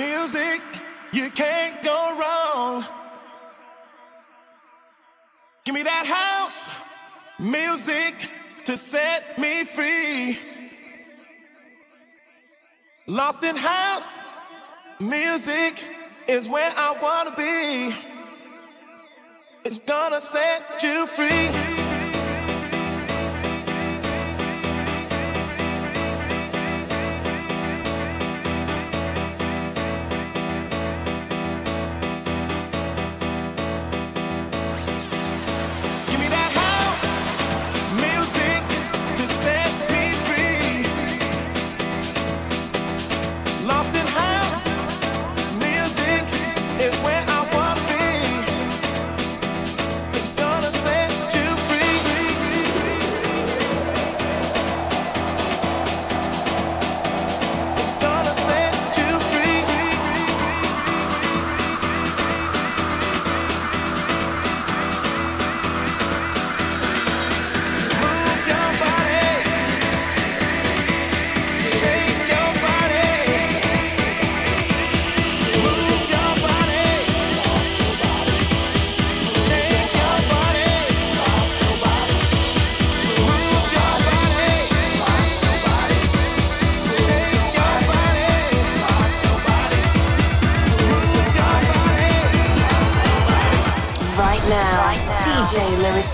Music, you can't go wrong. Give me that house music to set me free. Lost in house music is where I wanna be. It's gonna set you free.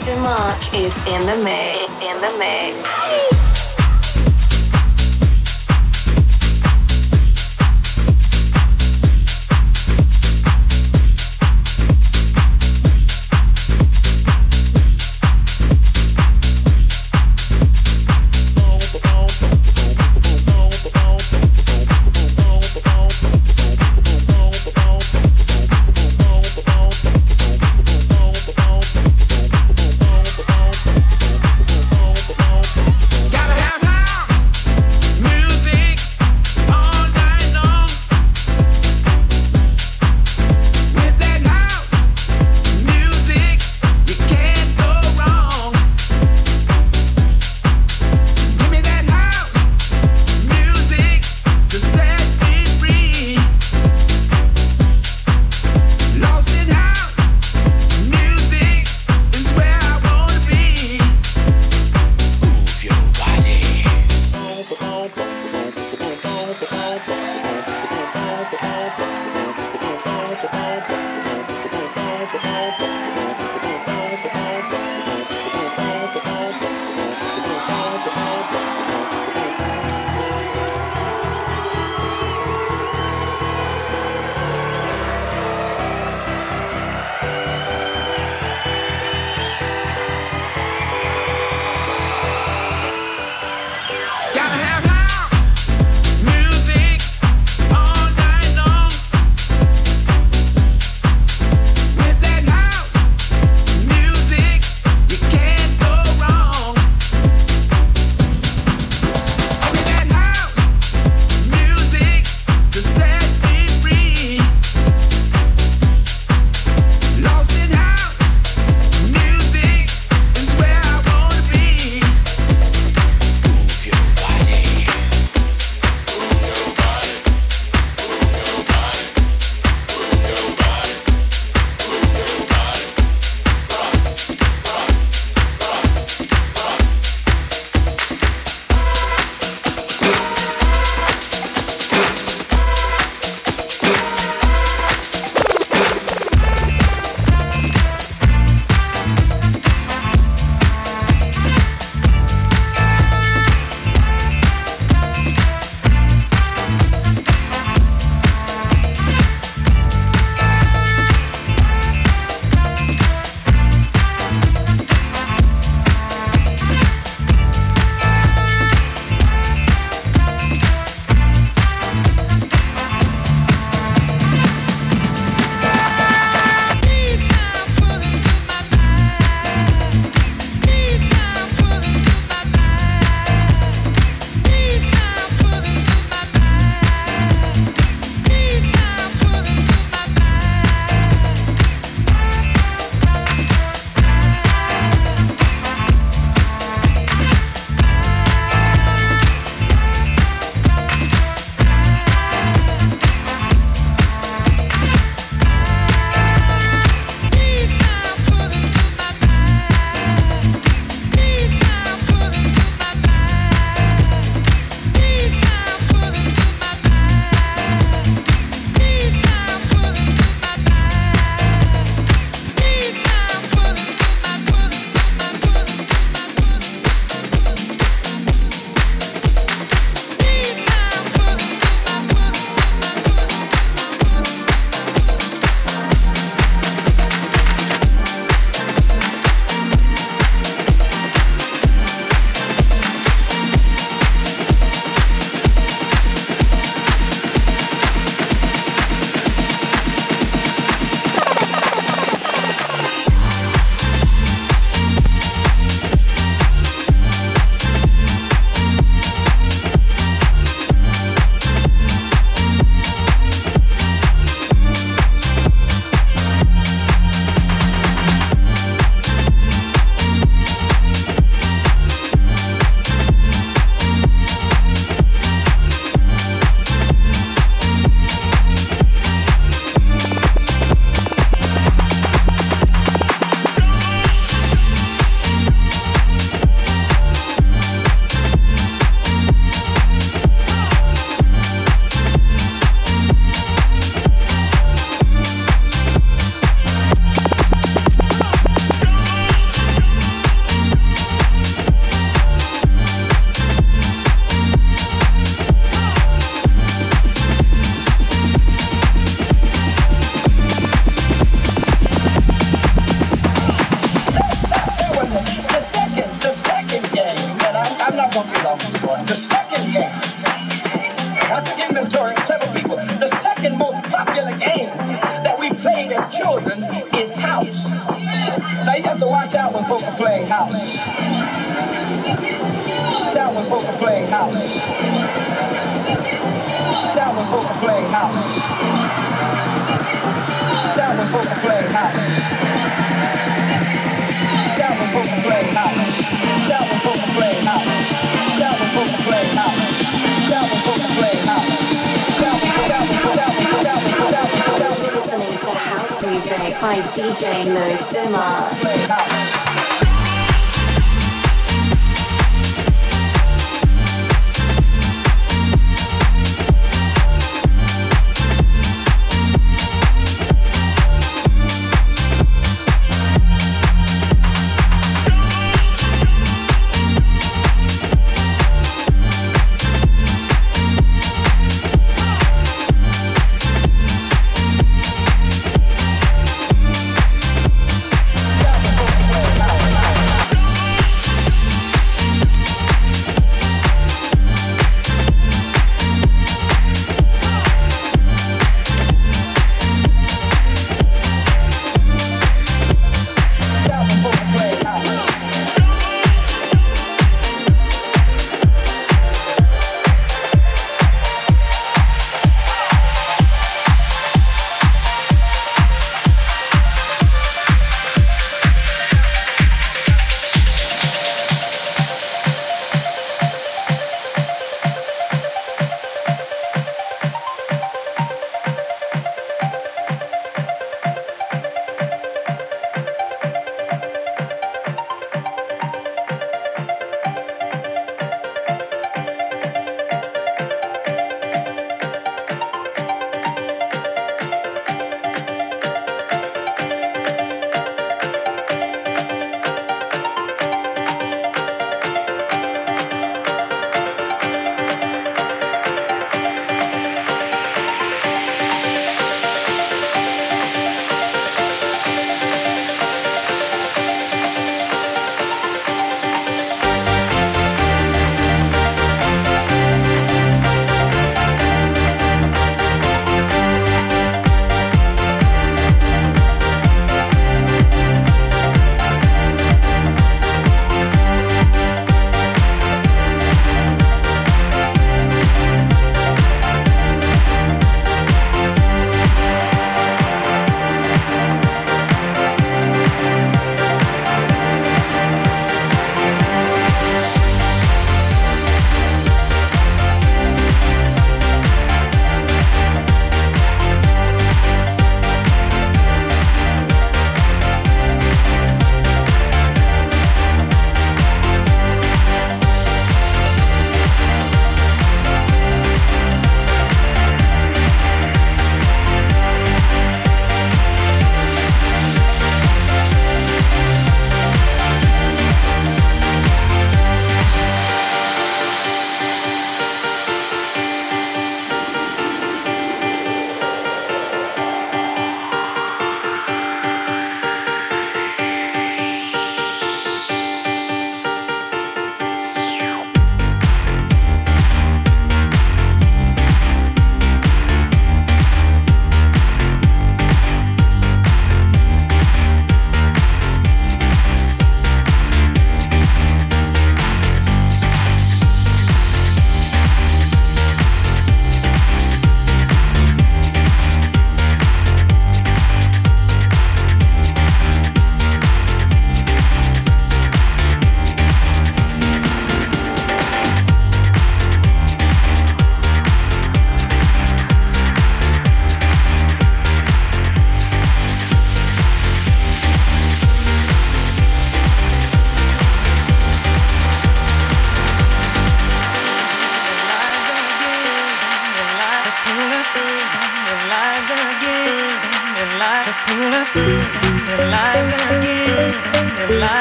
In the mix. In the mix.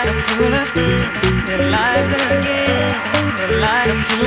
like a pool of steam. Their lives are a game. They're a pool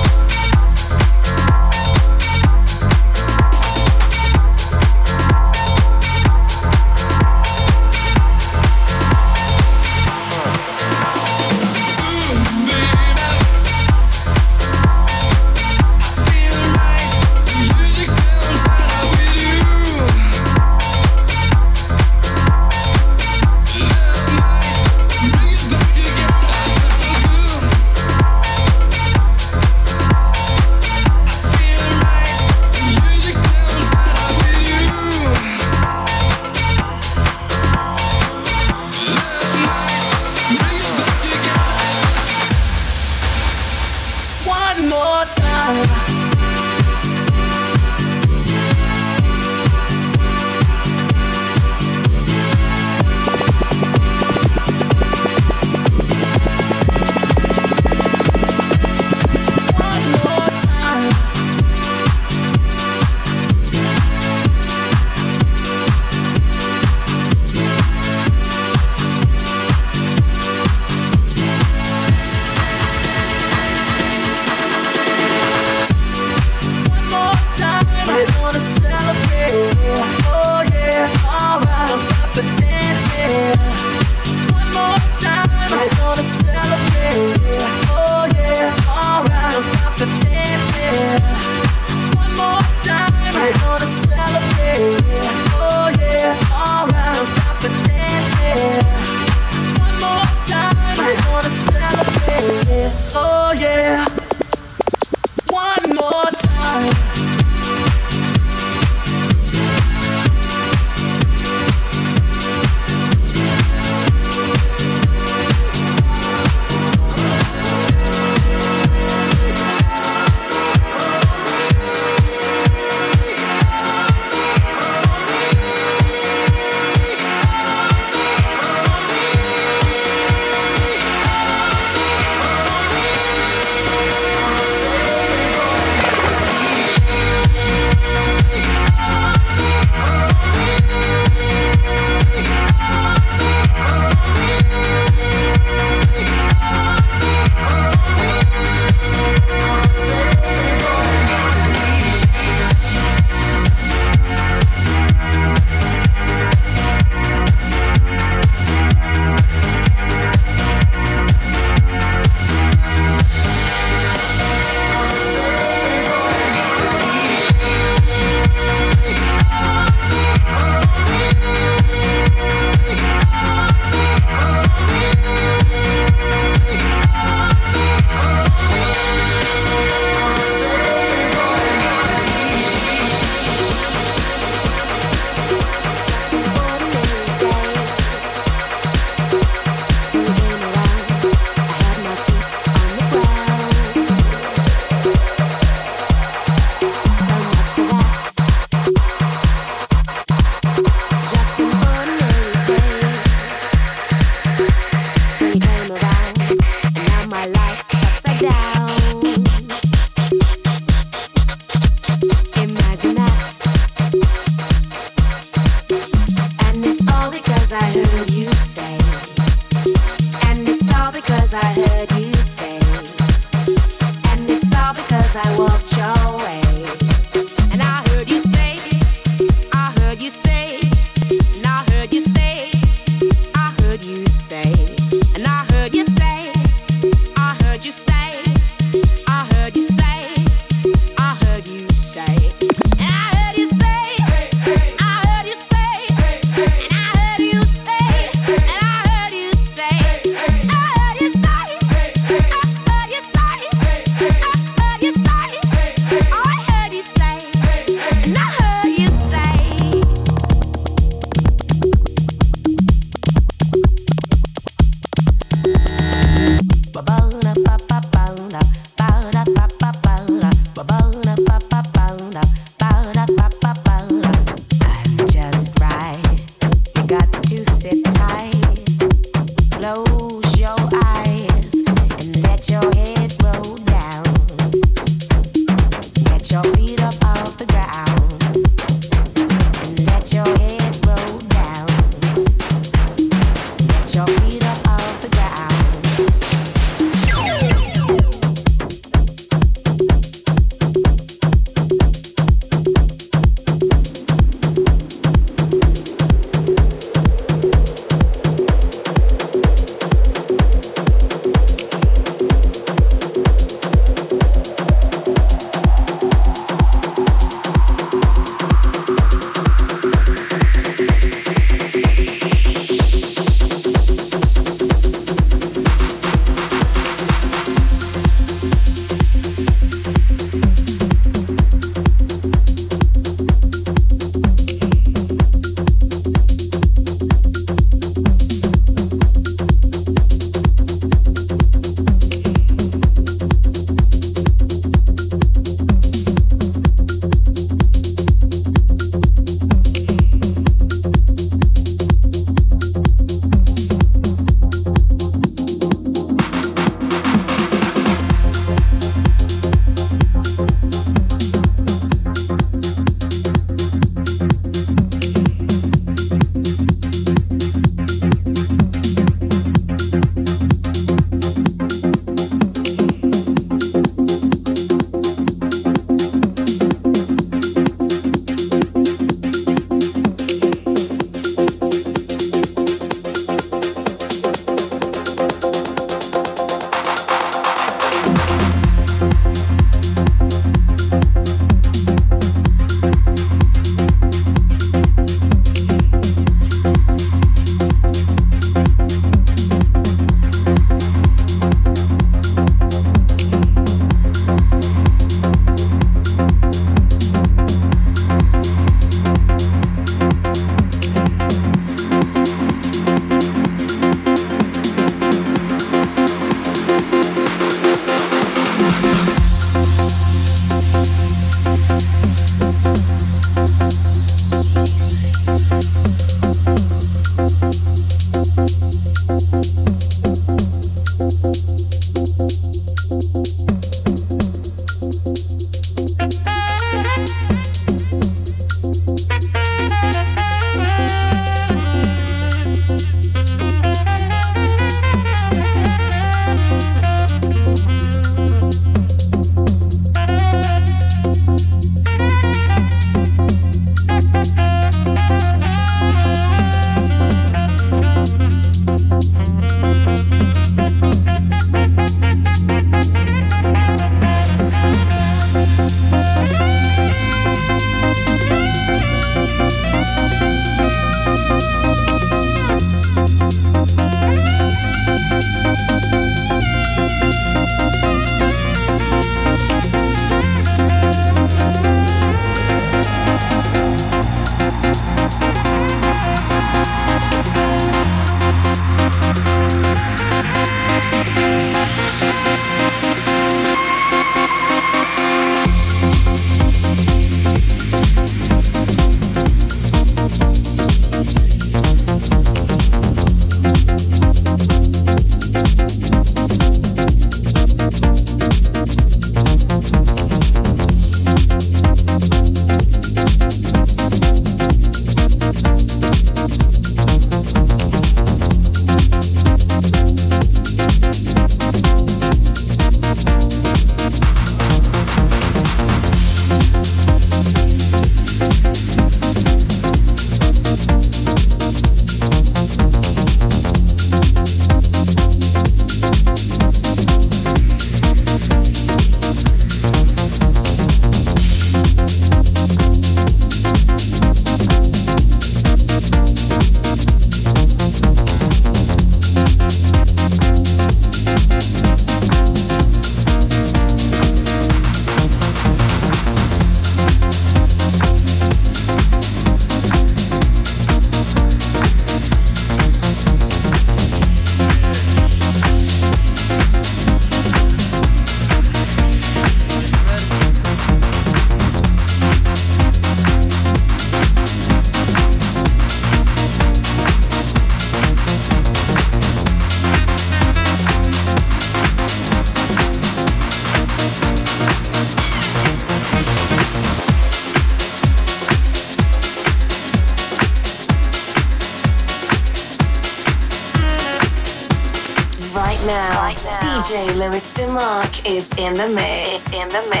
In the.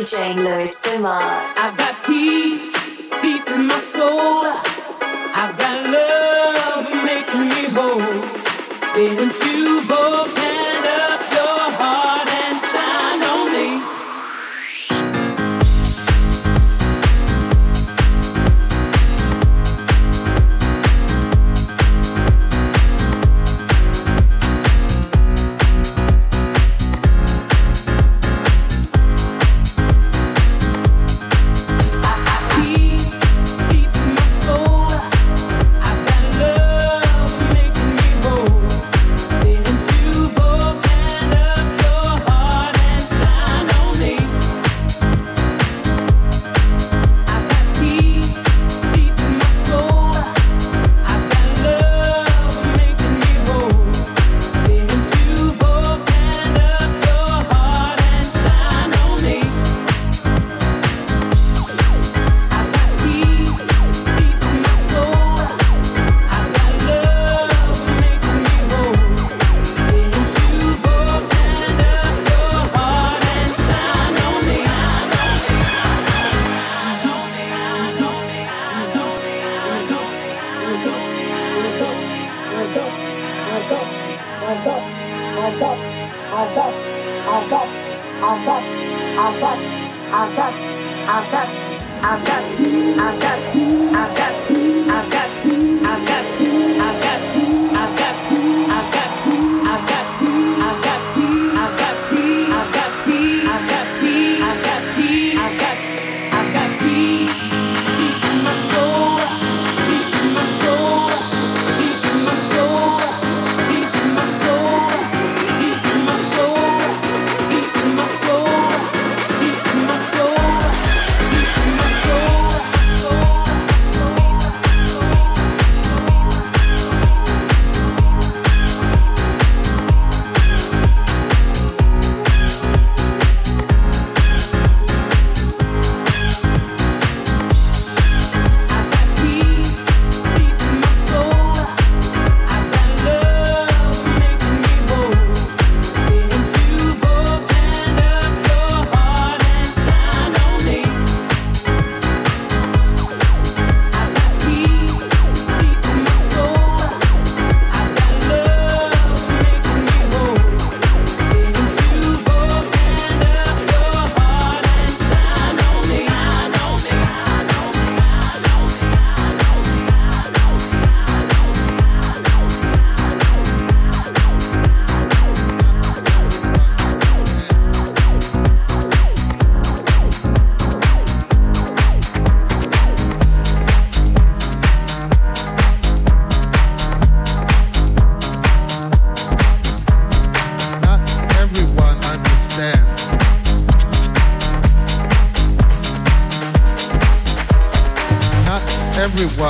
DJ Luis DeMark.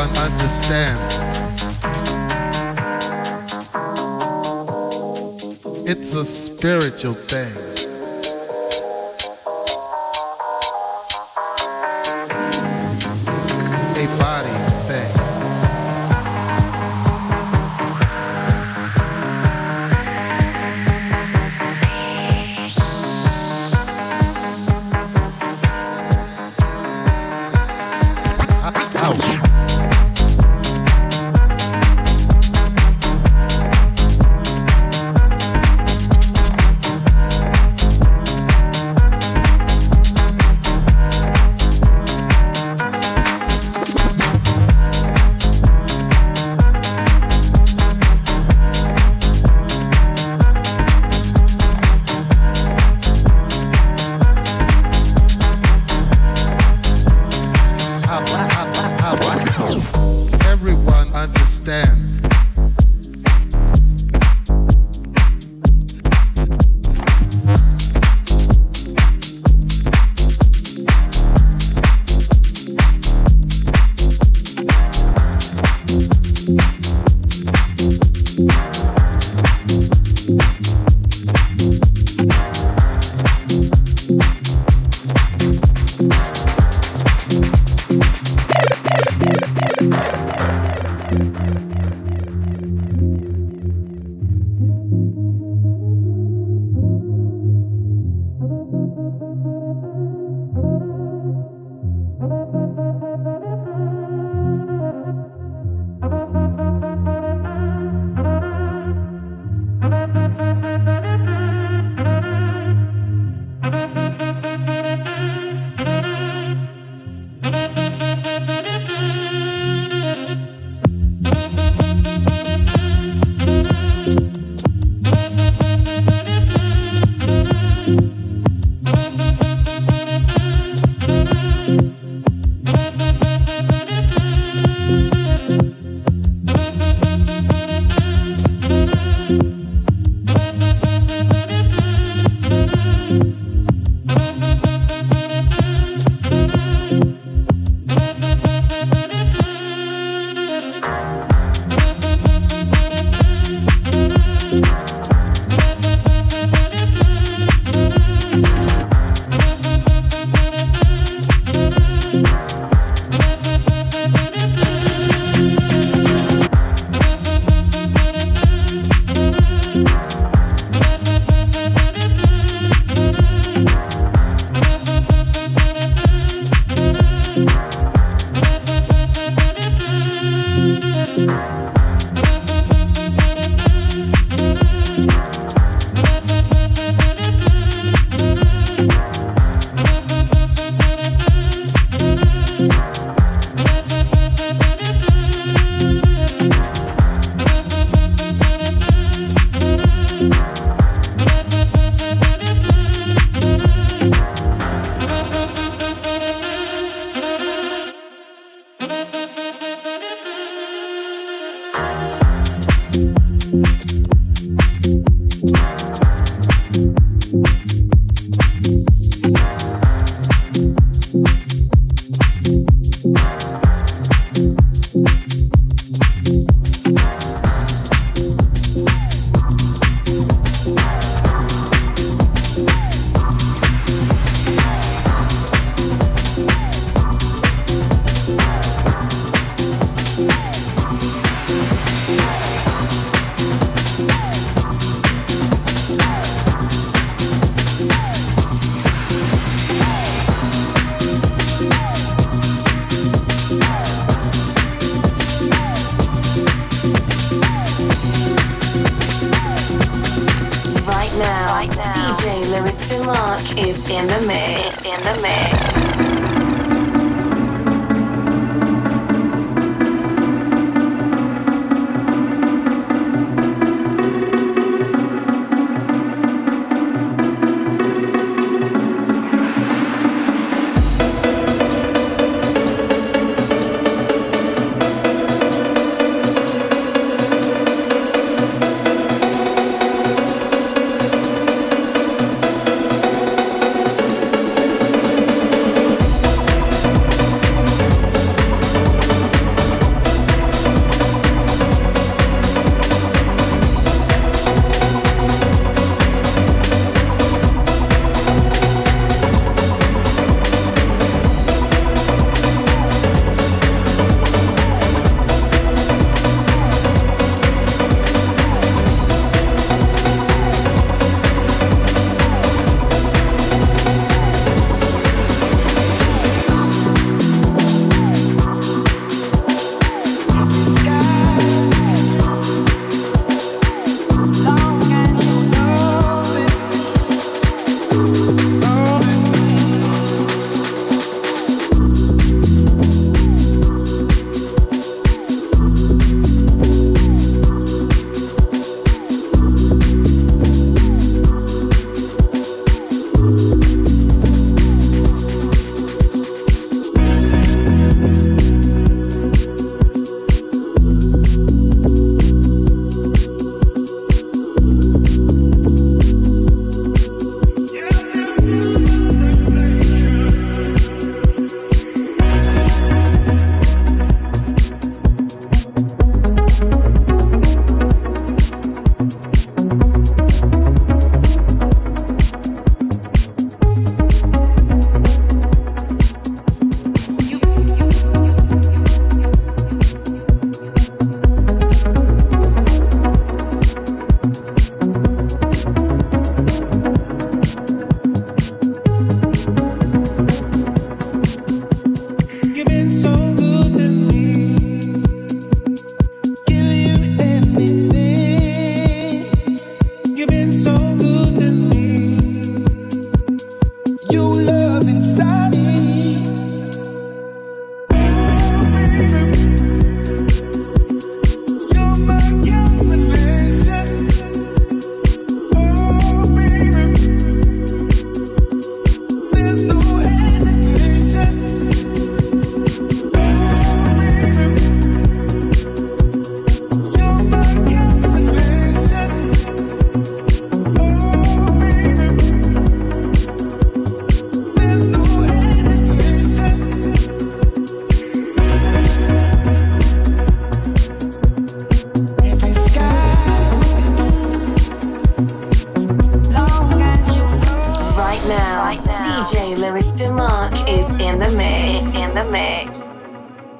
Everyone understands. It's a spiritual thing. The heat is on. I want you here tonight. I feel the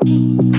heat.